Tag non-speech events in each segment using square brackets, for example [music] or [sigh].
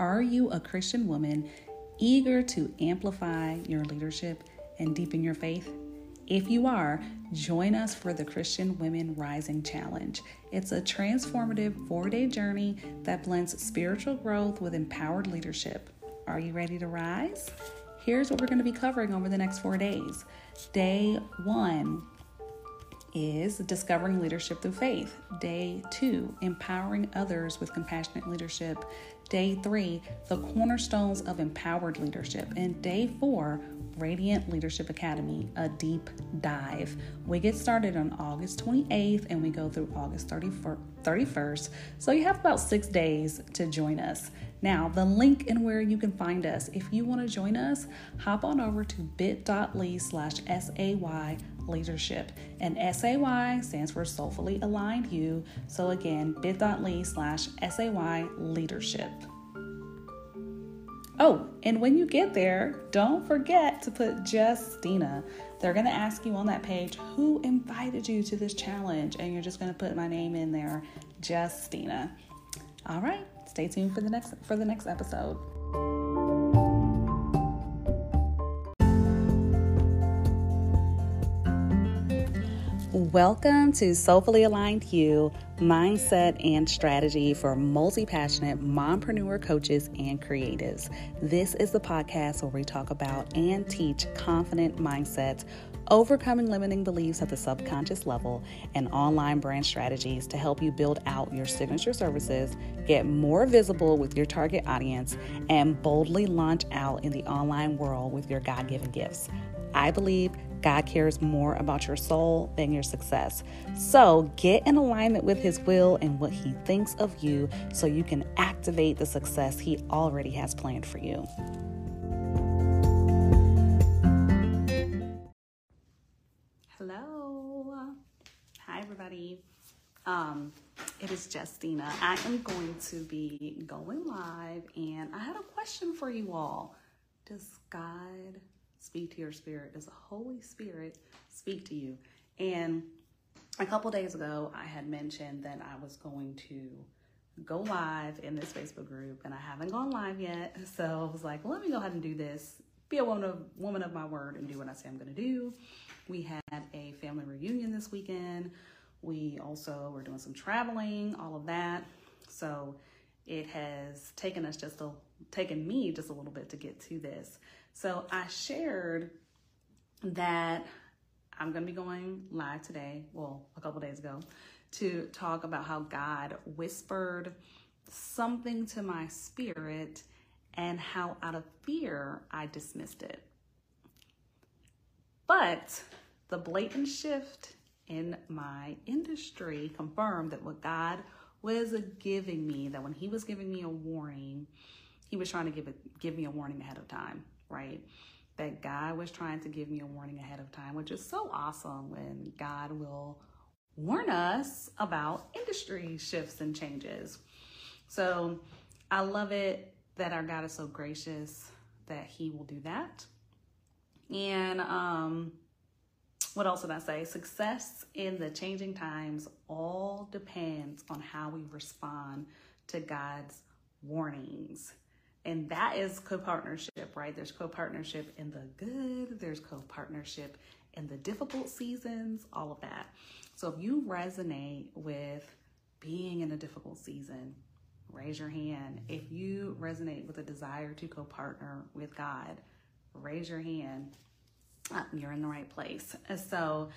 Are you a Christian woman eager to amplify your leadership and deepen your faith? If you are, join us for the Christian Women Rising Challenge. It's a transformative four day journey that blends spiritual growth with empowered leadership. Are you ready to rise? Here's what we're going to be covering over the next four days. Day one is discovering leadership through faith. Day two, empowering others with compassionate leadership. Day three, the cornerstones of empowered leadership. And day four, Radiant Leadership Academy, a deep dive. We get started on August 28th and we go through August 31st. So you have about six days to join us. Now, the link and where you can find us. If you want to join us, hop on over to bit.ly slash SAY leadership. And SAY stands for Soulfully Aligned You. So again, bit.ly slash SAY leadership. Oh, and when you get there, don't forget to put Justina. They're going to ask you on that page who invited you to this challenge, and you're just going to put my name in there, Justina. All right, stay tuned for the next for the next episode. Welcome to Soulfully Aligned You Mindset and Strategy for Multi Passionate Mompreneur Coaches and Creatives. This is the podcast where we talk about and teach confident mindsets, overcoming limiting beliefs at the subconscious level, and online brand strategies to help you build out your signature services, get more visible with your target audience, and boldly launch out in the online world with your God given gifts. I believe God cares more about your soul than your success. So get in alignment with His will and what He thinks of you so you can activate the success He already has planned for you. Hello. Hi, everybody. Um, it is Justina. I am going to be going live, and I had a question for you all. Does God speak to your spirit? Does the Holy Spirit speak to you? And a couple days ago, I had mentioned that I was going to go live in this Facebook group, and I haven't gone live yet. [laughs] So I was like, let me go ahead and do this. Be a woman of, woman of my word and do what I say I'm going to do. We had a family reunion this weekend. We also were doing some traveling, all of that. So it has taken us just a taken me just a little bit to get to this. So I shared that I'm going to be going live today, well, a couple days ago, to talk about how God whispered something to my spirit and how out of fear I dismissed it. But the blatant shift in my industry confirmed that what God was giving me, that when He was giving me a warning, He was trying to give it, give me a warning ahead of time right? That God was trying to give me a warning ahead of time, which is so awesome when God will warn us about industry shifts and changes. So I love it that our God is so gracious that He will do that. And um, what else did I say? Success in the changing times all depends on how we respond to God's warnings. And that is co partnership, right? There's co partnership in the good, there's co partnership in the difficult seasons, all of that. So if you resonate with being in a difficult season, raise your hand. If you resonate with a desire to co partner with God, raise your hand. Uh, you're in the right place. So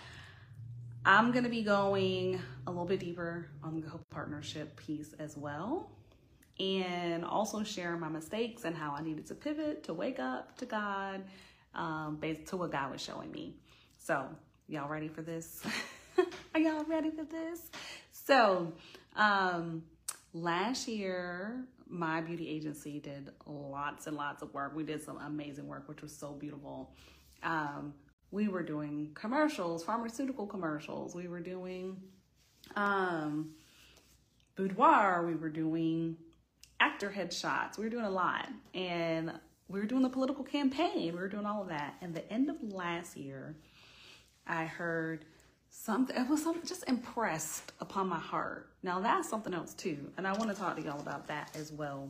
I'm going to be going a little bit deeper on the co partnership piece as well and also share my mistakes and how I needed to pivot to wake up to God um, based to what God was showing me. So, y'all ready for this? [laughs] Are y'all ready for this? So, um, last year, my beauty agency did lots and lots of work. We did some amazing work, which was so beautiful. Um, we were doing commercials, pharmaceutical commercials. We were doing um, boudoir. We were doing actor headshots. We were doing a lot. And we were doing the political campaign. We were doing all of that. And the end of last year, I heard something, it was something just impressed upon my heart. Now that's something else too. And I want to talk to y'all about that as well.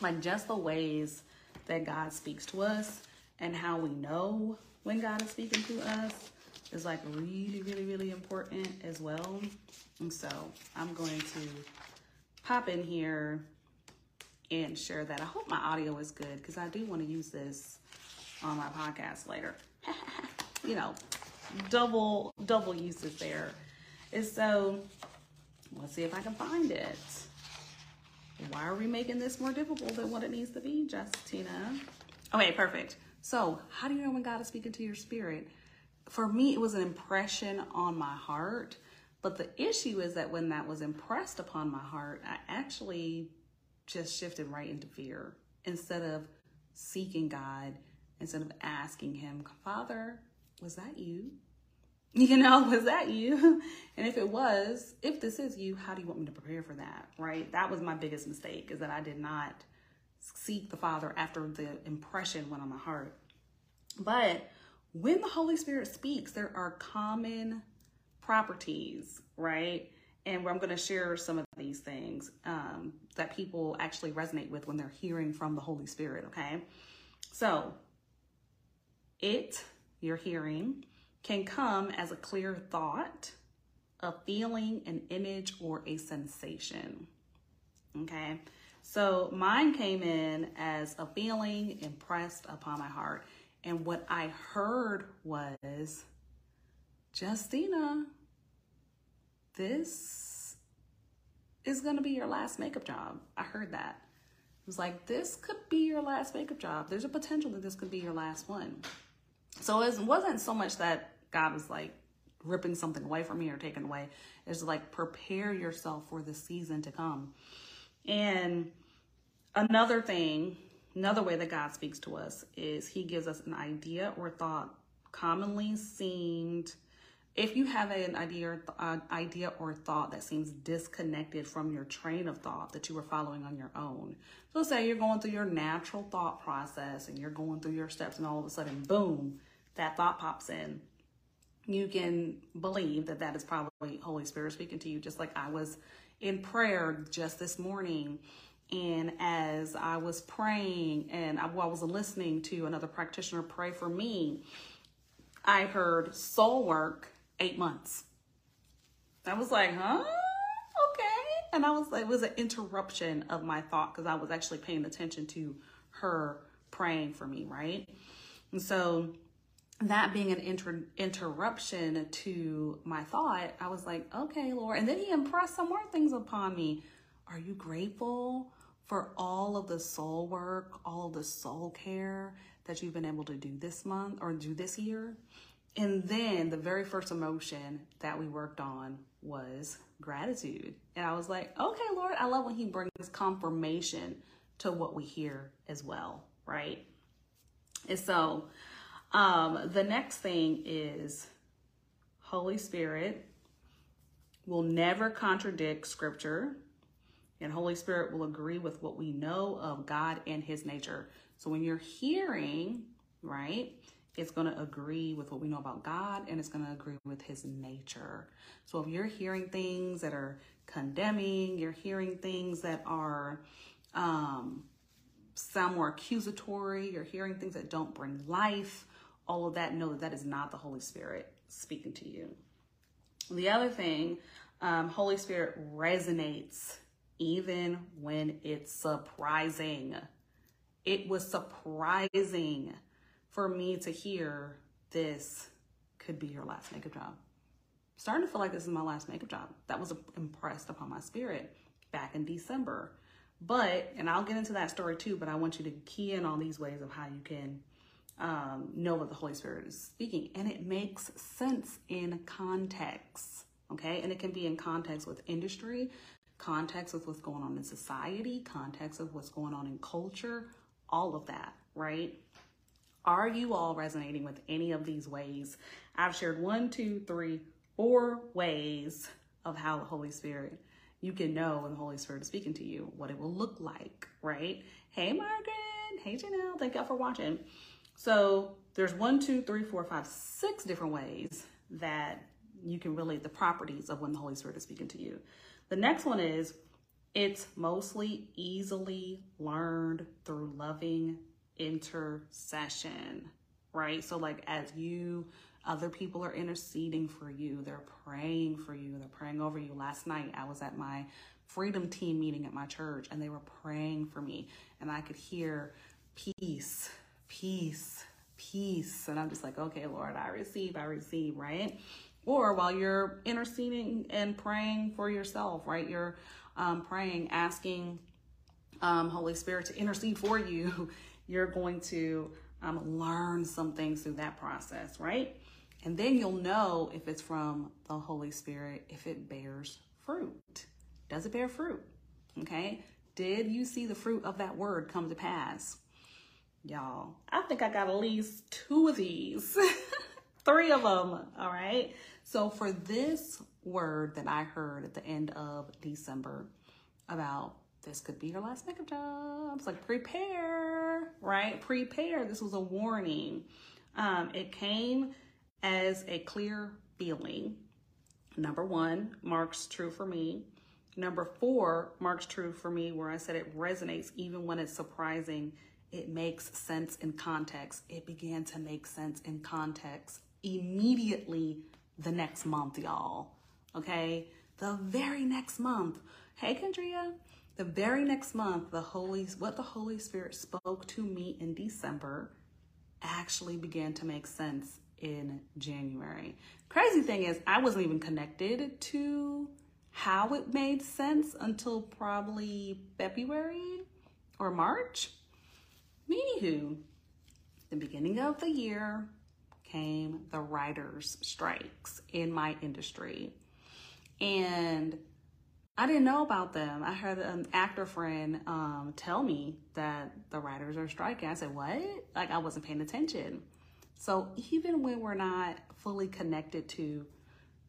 like just the ways that God speaks to us and how we know when God is speaking to us is like really, really, really important as well. And so I'm going to pop in here and share that. I hope my audio is good because I do want to use this on my podcast later. [laughs] you know, double double uses there. And so let's see if I can find it. Why are we making this more difficult than what it needs to be, Justina? Okay, perfect. So, how do you know when God is speaking to your spirit? For me, it was an impression on my heart. But the issue is that when that was impressed upon my heart, I actually just shifted right into fear instead of seeking God, instead of asking Him, Father, was that you? [laughs] You know, [laughs] was that you? [laughs] And if it was, if this is you, how do you want me to prepare for that? Right? That was my biggest mistake is that I did not seek the Father after the impression went on my heart. But when the Holy Spirit speaks, there are common properties, right? And I'm going to share some of these things um, that people actually resonate with when they're hearing from the Holy Spirit, okay? So, it, you're hearing, can come as a clear thought, a feeling, an image, or a sensation. Okay, so mine came in as a feeling impressed upon my heart. And what I heard was, Justina, this is going to be your last makeup job. I heard that. It was like, this could be your last makeup job. There's a potential that this could be your last one. So it wasn't so much that God was like ripping something away from me or taking away. It's like prepare yourself for the season to come. And another thing, another way that God speaks to us is he gives us an idea or thought commonly seemed if you have an idea or, uh, idea or thought that seems disconnected from your train of thought that you were following on your own so say you're going through your natural thought process and you're going through your steps and all of a sudden boom that thought pops in you can believe that that is probably Holy Spirit speaking to you, just like I was in prayer just this morning. And as I was praying and I, I was listening to another practitioner pray for me, I heard soul work eight months. I was like, huh? Okay. And I was like, it was an interruption of my thought because I was actually paying attention to her praying for me, right? And so that being an inter- interruption to my thought, I was like, okay, Lord. And then he impressed some more things upon me. Are you grateful for all of the soul work, all the soul care that you've been able to do this month or do this year? And then the very first emotion that we worked on was gratitude. And I was like, okay, Lord, I love when he brings confirmation to what we hear as well, right? And so, um, the next thing is Holy Spirit will never contradict scripture and Holy Spirit will agree with what we know of God and his nature. So when you're hearing, right, it's going to agree with what we know about God and it's going to agree with his nature. So if you're hearing things that are condemning, you're hearing things that are um, sound more accusatory, you're hearing things that don't bring life, all of that, know that that is not the Holy Spirit speaking to you. The other thing, um, Holy Spirit resonates even when it's surprising. It was surprising for me to hear this could be your last makeup job. starting to feel like this is my last makeup job. That was impressed upon my spirit back in December. But, and I'll get into that story too, but I want you to key in on these ways of how you can um, know that the Holy Spirit is speaking. And it makes sense in context, okay? And it can be in context with industry, context with what's going on in society, context of what's going on in culture, all of that, right? Are you all resonating with any of these ways? I've shared one, two, three, four ways of how the Holy Spirit, you can know when the Holy Spirit is speaking to you, what it will look like, right? Hey, Margaret. Hey, Janelle. Thank y'all for watching. So there's one, two, three, four, five, six different ways that you can relate the properties of when the Holy Spirit is speaking to you. The next one is It's mostly easily learned through loving intercession, right? So, like, as you, other people are interceding for you, they're praying for you, they're praying over you. Last night, I was at my freedom team meeting at my church and they were praying for me, and I could hear peace, peace, peace. And I'm just like, okay, Lord, I receive, I receive, right? Or while you're interceding and praying for yourself, right? You're um, praying, asking um, Holy Spirit to intercede for you. You're going to um, learn some things through that process, right? And then you'll know if it's from the Holy Spirit, if it bears fruit. Does it bear fruit? Okay. Did you see the fruit of that word come to pass? Y'all, I think I got at least two of these, [laughs] three of them. All right. So for this word that I heard at the end of December about this could be your last makeup job. It's like prepare, right? Prepare. This was a warning. Um, it came as a clear feeling. Number one, marks true for me. Number four, marks true for me, where I said it resonates even when it's surprising. It makes sense in context. It began to make sense in context immediately the next month, y'all. Okay? The very next month. Hey, Kendria. The very next month, the Holy what the Holy Spirit spoke to me in December actually began to make sense in January. Crazy thing is, I wasn't even connected to how it made sense until probably February or March. Anywho, the beginning of the year, came the writers' strikes in my industry. And I didn't know about them. I heard an actor friend um, tell me that the writers are striking. I said, What? Like, I wasn't paying attention. So, even when we're not fully connected to,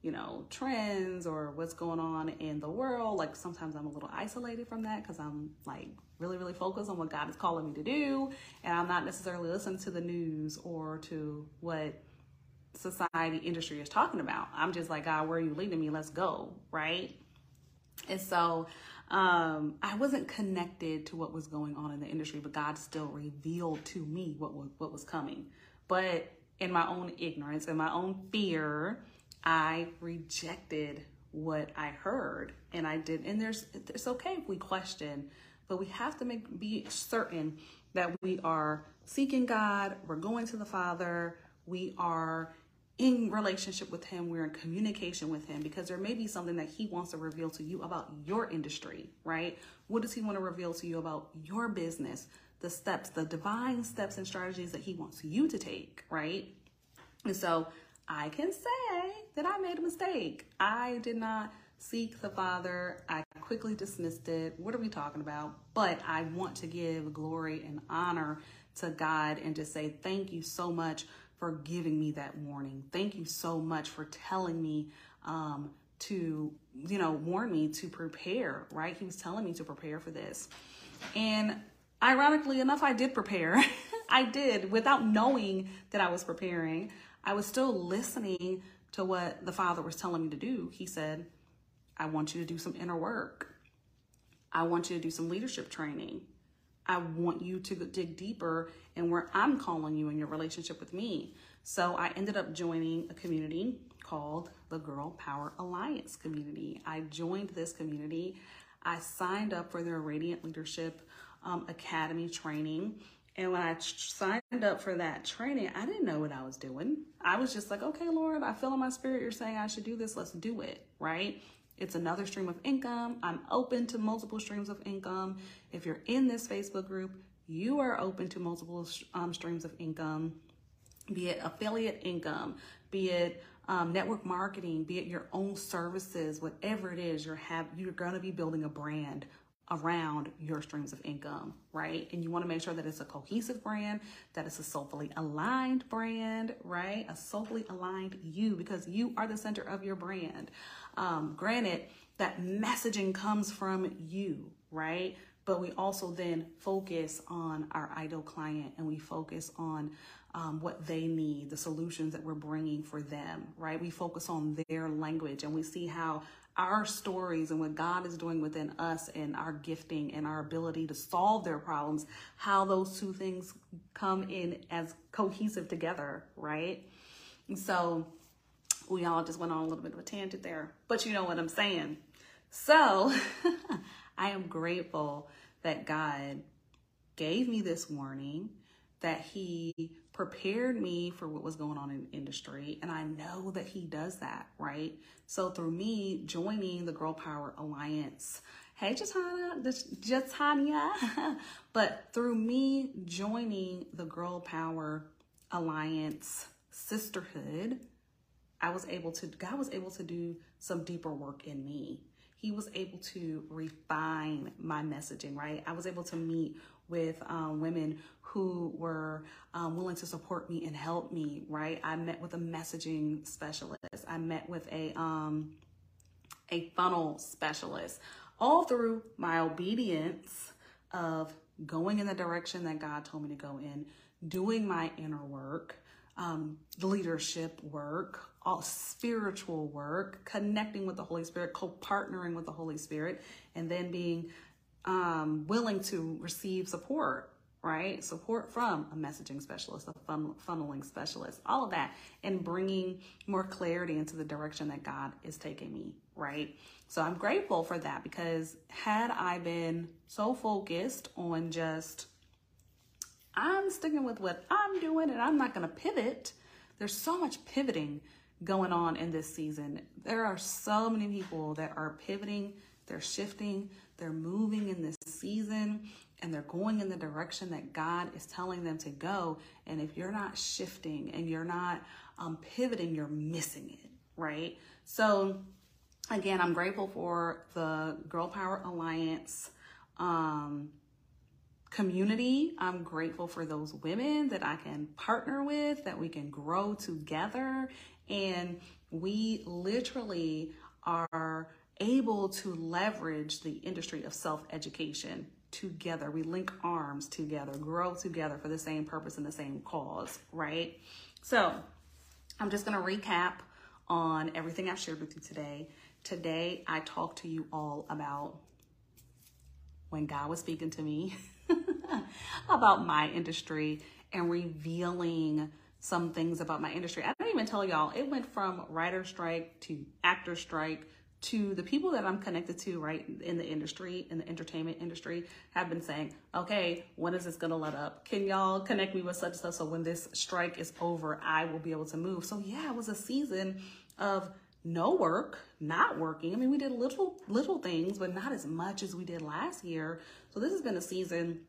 you know, trends or what's going on in the world, like sometimes I'm a little isolated from that because I'm like really, really focused on what God is calling me to do. And I'm not necessarily listening to the news or to what society industry is talking about. I'm just like, God, where are you leading me? Let's go. Right. And so um, I wasn't connected to what was going on in the industry, but God still revealed to me what was, what was coming. But in my own ignorance and my own fear, I rejected what I heard and I did. And there's, it's okay if we question but we have to make be certain that we are seeking God, we're going to the Father, we are in relationship with him, we're in communication with him because there may be something that he wants to reveal to you about your industry, right? What does he want to reveal to you about your business? The steps, the divine steps and strategies that he wants you to take, right? And so I can say that I made a mistake. I did not seek the Father. I quickly dismissed it. What are we talking about? But I want to give glory and honor to God and to say thank you so much for giving me that warning. Thank you so much for telling me um, to, you know, warn me to prepare, right? He was telling me to prepare for this. And ironically enough, I did prepare. [laughs] I did without knowing that I was preparing. I was still listening to what the Father was telling me to do. He said, I want you to do some inner work. I want you to do some leadership training. I want you to dig deeper in where I'm calling you in your relationship with me. So I ended up joining a community called the Girl Power Alliance community. I joined this community. I signed up for their Radiant Leadership um, Academy training. And when I signed up for that training, I didn't know what I was doing. I was just like, okay, Lord, I feel in my spirit you're saying I should do this. Let's do it, right? It's another stream of income. I'm open to multiple streams of income. If you're in this Facebook group, you are open to multiple um, streams of income, be it affiliate income, be it um, network marketing, be it your own services, whatever it is, you're have you're going to be building a brand around your streams of income, right? And you want to make sure that it's a cohesive brand, that it's a soulfully aligned brand, right? A soulfully aligned you because you are the center of your brand. Um, granted, that messaging comes from you, right? But we also then focus on our ideal client and we focus on um, what they need, the solutions that we're bringing for them, right? We focus on their language and we see how our stories and what God is doing within us and our gifting and our ability to solve their problems, how those two things come in as cohesive together, right? And so we all just went on a little bit of a tangent there, but you know what I'm saying. So [laughs] I am grateful that God gave me this warning, that He prepared me for what was going on in industry. And I know that He does that, right? So through me joining the Girl Power Alliance, hey, Jatana, Jatania, [laughs] but through me joining the Girl Power Alliance sisterhood, I was able to, God was able to do some deeper work in me he was able to refine my messaging, right? I was able to meet with um, women who were um, willing to support me and help me, right? I met with a messaging specialist. I met with a um, a funnel specialist. All through my obedience of going in the direction that God told me to go in, doing my inner work, um, leadership work, all spiritual work, connecting with the Holy Spirit, co-partnering with the Holy Spirit, and then being um, willing to receive support, right? Support from a messaging specialist, a fun- funneling specialist, all of that, and bringing more clarity into the direction that God is taking me, right? So I'm grateful for that because had I been so focused on just, I'm sticking with what I'm doing and I'm not going to pivot, there's so much pivoting going on in this season. There are so many people that are pivoting, they're shifting, they're moving in this season, and they're going in the direction that God is telling them to go. And if you're not shifting and you're not um, pivoting, you're missing it, right? So, again, I'm grateful for the Girl Power Alliance. Um, community. I'm grateful for those women that I can partner with, that we can grow together and we literally are able to leverage the industry of self education together. We link arms together, grow together for the same purpose and the same cause, right? So I'm just going to recap on everything I've shared with you today. Today, I talked to you all about when God was speaking to me [laughs] [laughs] about my industry and revealing some things about my industry. I didn't even tell y'all, it went from writer strike to actor strike to the people that I'm connected to, right, in the industry, in the entertainment industry, have been saying, okay, when is this gonna let up? Can y'all connect me with such and such so when this strike is over, I will be able to move? So yeah, it was a season of no work, not working. I mean, we did little little things, but not as much as we did last year. So this has been a season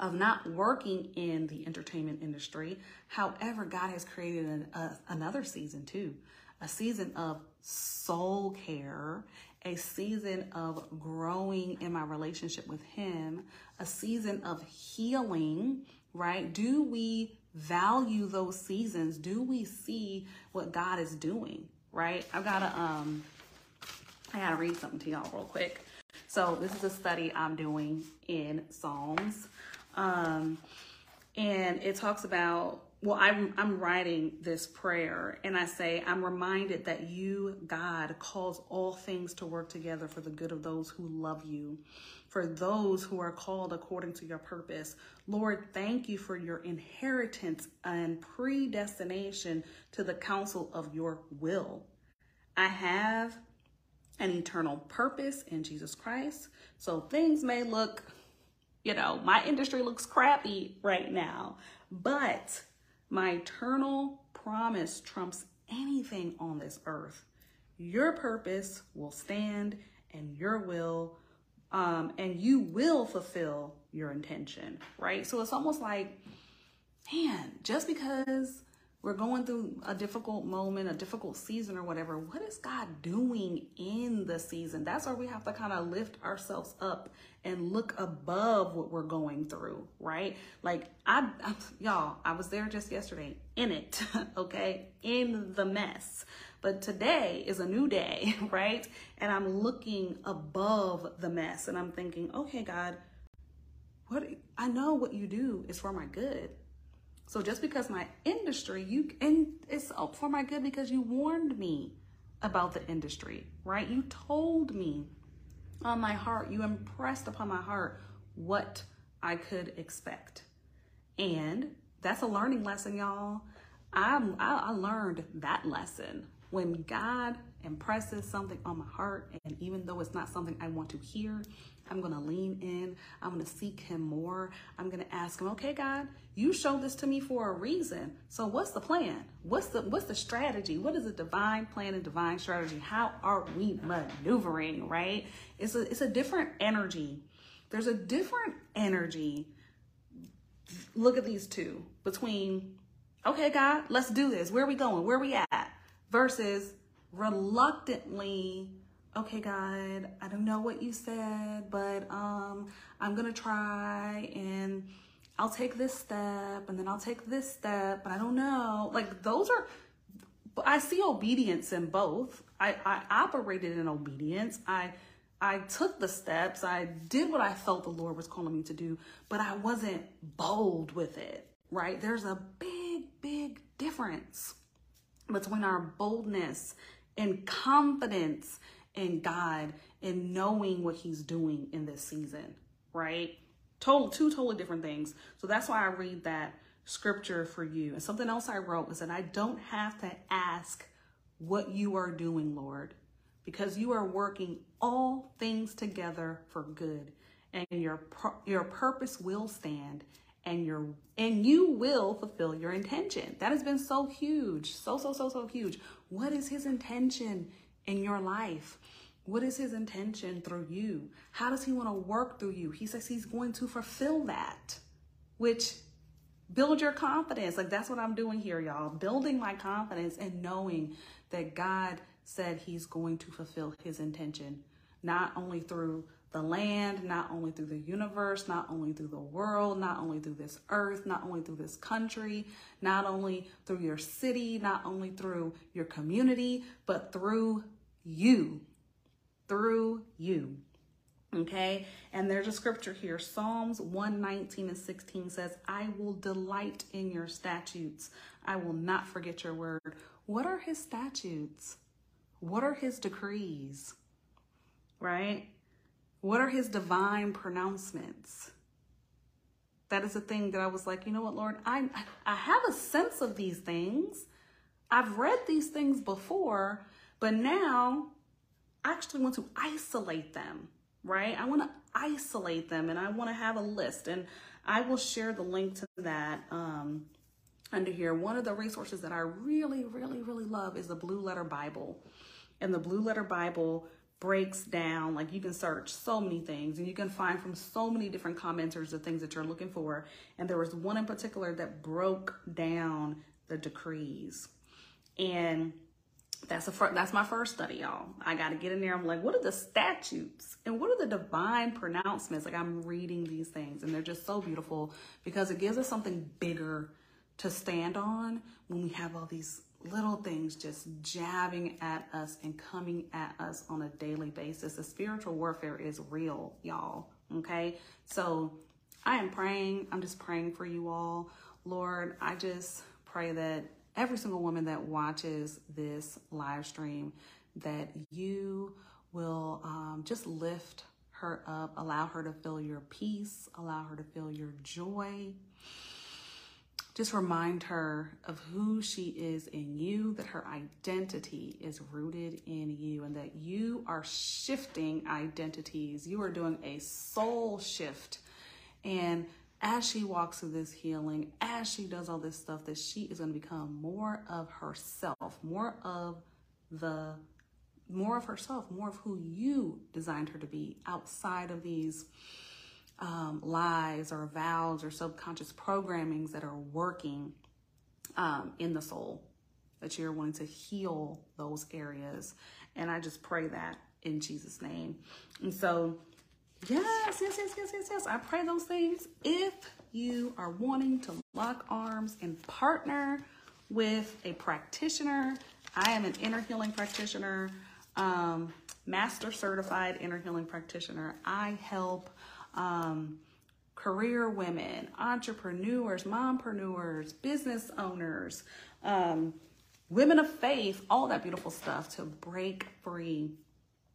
of not working in the entertainment industry. However, God has created an, a, another season too, a season of soul care, a season of growing in my relationship with Him, a season of healing, right? Do we value those seasons? Do we see what God is doing, right? I've got to, um, I got to read something to y'all real quick. So this is a study I'm doing in Psalms. Um, and it talks about, well, I'm, I'm writing this prayer and I say, I'm reminded that you, God, calls all things to work together for the good of those who love you, for those who are called according to your purpose. Lord, thank you for your inheritance and predestination to the counsel of your will. I have an eternal purpose in Jesus Christ. So things may look you know, my industry looks crappy right now, but my eternal promise trumps anything on this earth. Your purpose will stand and your will, um, and you will fulfill your intention, right? So it's almost like, man, just because we're going through a difficult moment, a difficult season or whatever, what is God doing in the season? That's where we have to kind of lift ourselves up and look above what we're going through, right? Like I, I [laughs] y'all, I was there just yesterday in it, [laughs] okay? In the mess. But today is a new day, [laughs] right? And I'm looking above the mess and I'm thinking, okay, God, what I know what you do is for my good. So just because my industry, you and it's oh, for my good because you warned me, about the industry, right? You told me on my heart, you impressed upon my heart what I could expect. And that's a learning lesson, y'all. I, I, learned that lesson. When God impresses something on my heart, and even though it's not something I want to hear, I'm going to lean in. I'm going to seek him more. I'm going to ask him, "Okay, God, you showed this to me for a reason. So what's the plan? What's the what's the strategy? What is the divine plan and divine strategy? How are we maneuvering, right? It's a it's a different energy. There's a different energy. Look at these two between okay, God, let's do this. Where are we going? Where are we at? Versus reluctantly okay god i don't know what you said but um i'm gonna try and i'll take this step and then i'll take this step but i don't know. Like those are i see obedience in both. I i operated in obedience. I i took the steps. I did what i felt the lord was calling me to do but i wasn't bold with it right? There's a big big difference between our boldness and confidence in God and knowing what He's doing in this season, right? Total, two totally different things. So that's why I read that scripture for you. And something else I wrote was that I don't have to ask what you are doing, Lord, because you are working all things together for good, and your your purpose will stand, and your and you will fulfill your intention. That has been so huge, so so so so huge. What is His intention? in your life? What is his intention through you? How does he want to work through you? He says he's going to fulfill that, which build your confidence. Like that's what I'm doing here, y'all. Building my confidence and knowing that God said he's going to fulfill his intention, not only through the land, not only through the universe, not only through the world, not only through this earth, not only through this country, not only through your city, not only through your community, but through you, through you. Okay, and there's a scripture here Psalms 119 and 16 says, I will delight in your statutes, I will not forget your word. What are his statutes? What are his decrees? Right? What are his divine pronouncements? That is a thing that I was like, you know what, Lord, I I have a sense of these things. I've read these things before, but now I actually want to isolate them, right? I want to isolate them and I want to have a list. And I will share the link to that um, under here. One of the resources that I really, really, really love is the Blue Letter Bible. And the Blue Letter Bible breaks down, like you can search so many things and you can find from so many different commenters the things that you're looking for. And there was one in particular that broke down the decrees. And that's a fir- that's my first study, y'all. I got to get in there. I'm like, what are the statutes and what are the divine pronouncements? Like I'm reading these things, and they're just so beautiful because it gives us something bigger to stand on when we have all these little things just jabbing at us and coming at us on a daily basis. The spiritual warfare is real, y'all. Okay, so I am praying. I'm just praying for you all, Lord. I just pray that every single woman that watches this live stream that you will um, just lift her up, allow her to feel your peace, allow her to feel your joy. Just remind her of who she is in you, that her identity is rooted in you, and that you are shifting identities. You are doing a soul shift. And as she walks through this healing, as she does all this stuff, that she is going to become more of herself, more of the more of herself, more of who you designed her to be outside of these um, lies or vows or subconscious programmings that are working um, in the soul, that you're wanting to heal those areas. And I just pray that in Jesus' name. And so Yes, yes, yes, yes, yes, yes. I pray those things. If you are wanting to lock arms and partner with a practitioner, I am an inner healing practitioner, um, master certified inner healing practitioner. I help um, career women, entrepreneurs, mompreneurs, business owners, um, women of faith, all that beautiful stuff to break free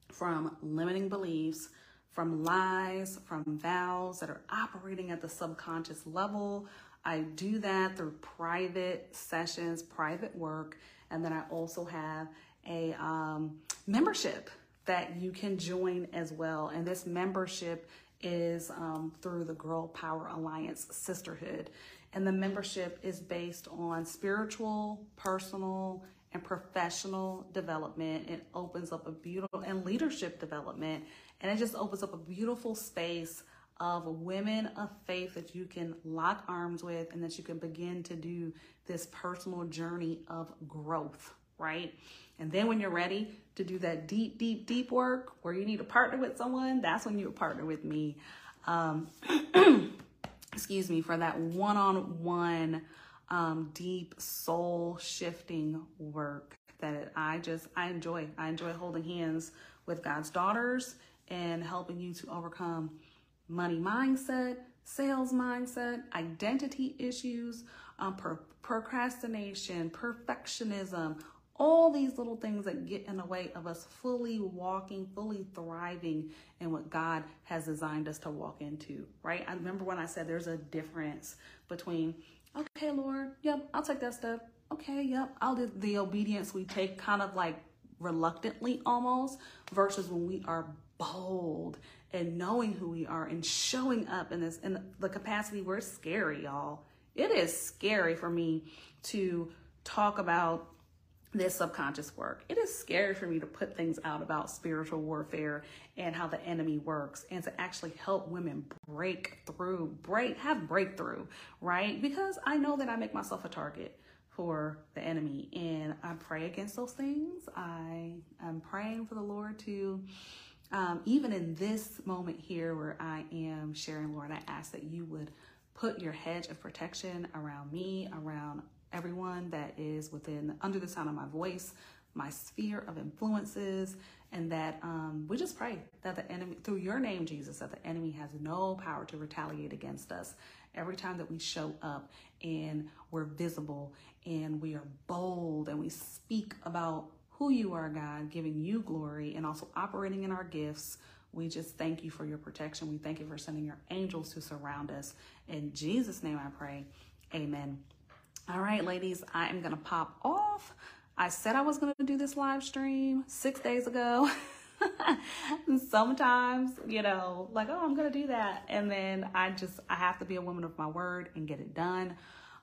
from limiting beliefs, from lies, from vows that are operating at the subconscious level. I do that through private sessions, private work, and then I also have a um, membership that you can join as well. And this membership is um, through the Girl Power Alliance Sisterhood. And the membership is based on spiritual, personal, and professional development. It opens up a beautiful and leadership development. And it just opens up a beautiful space of women of faith that you can lock arms with and that you can begin to do this personal journey of growth, right? And then when you're ready to do that deep, deep, deep work where you need to partner with someone, that's when you partner with me. Um, [clears throat] excuse me, for that one on one deep soul shifting work that I just, I enjoy. I enjoy holding hands with God's daughters and helping you to overcome money mindset, sales mindset, identity issues, um, pro- procrastination, perfectionism, all these little things that get in the way of us fully walking, fully thriving in what God has designed us to walk into, right? I remember when I said there's a difference between, okay, Lord, yep, I'll take that step. Okay, yep, I'll do the obedience we take kind of like reluctantly almost versus when we are bold and knowing who we are and showing up in this in the capacity where it's scary, y'all. It is scary for me to talk about this subconscious work. It is scary for me to put things out about spiritual warfare and how the enemy works and to actually help women break through, break, have breakthrough, right? Because I know that I make myself a target for the enemy and I pray against those things. I am praying for the Lord to um, even in this moment here where I am sharing, Lord, I ask that you would put your hedge of protection around me, around everyone that is within under the sound of my voice, my sphere of influences, and that um, we just pray that the enemy, through your name, Jesus, that the enemy has no power to retaliate against us. Every time that we show up and we're visible and we are bold and we speak about who you are, God, giving you glory and also operating in our gifts. We just thank you for your protection. We thank you for sending your angels to surround us. In Jesus' name I pray. Amen. All right, ladies, I am going to pop off. I said I was going to do this live stream six days ago. [laughs] Sometimes, you know, like, oh, I'm to do that. And then I just, I have to be a woman of my word and get it done.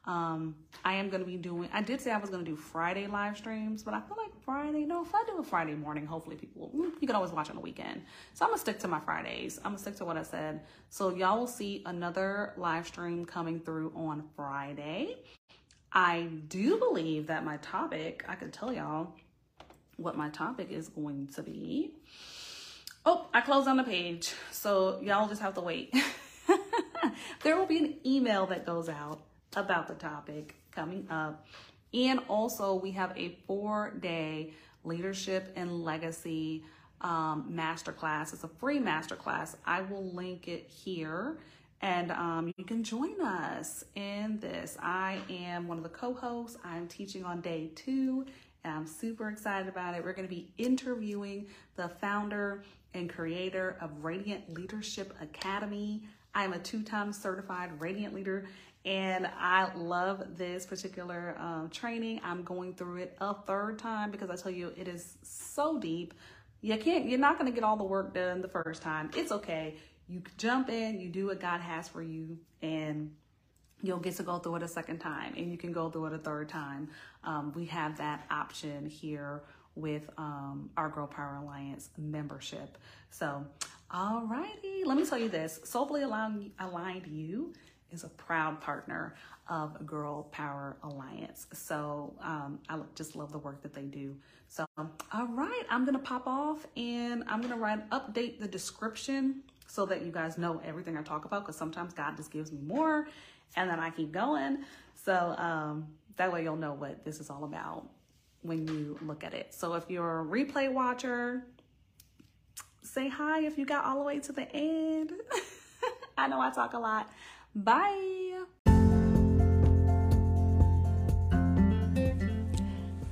Um, I am to be doing, I did say I was to do Friday live streams, but I feel like Friday, no, if I do a Friday morning, hopefully people, mm, you can always watch on the weekend. So I'm to stick to my Fridays. I'm to stick to what I said. So y'all will see another live stream coming through on Friday. I do believe that my topic, I could tell y'all what my topic is going to be. Oh, I closed on the page. So y'all just have to wait. [laughs] there will be an email that goes out about the topic coming up. And also, we have a four day leadership and legacy um, masterclass. It's a free masterclass. I will link it here and um, you can join us in this. I am one of the co hosts. I'm teaching on day two, and I'm super excited about it. We're going to be interviewing the founder and creator of Radiant Leadership Academy. I'm a two time certified Radiant Leader and I love this particular um, training. I'm going through it a third time because I tell you, it is so deep. You can't, you're not going to get all the work done the first time. It's okay. You jump in, you do what God has for you, and you'll get to go through it a second time, and you can go through it a third time. Um, we have that option here with um, our Girl Power Alliance membership. So, alrighty, let me tell you this Soulfully Aligned, You is a proud partner of Girl Power Alliance. So um, I just love the work that they do. So, all right, I'm gonna pop off and I'm gonna write update the description so that you guys know everything I talk about. Because sometimes God just gives me more, and then I keep going. So um, that way you'll know what this is all about when you look at it. So if you're a replay watcher, say hi if you got all the way to the end. [laughs] I know I talk a lot. Bye.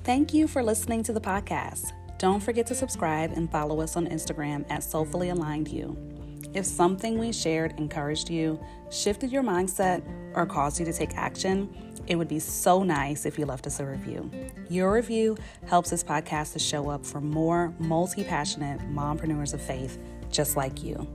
Thank you for listening to the podcast. Don't forget to subscribe and follow us on Instagram at Soulfully Aligned You. If something we shared encouraged you, shifted your mindset, or caused you to take action, it would be so nice if you left us a review. Your review helps this podcast to show up for more multi passionate mompreneurs of faith just like you.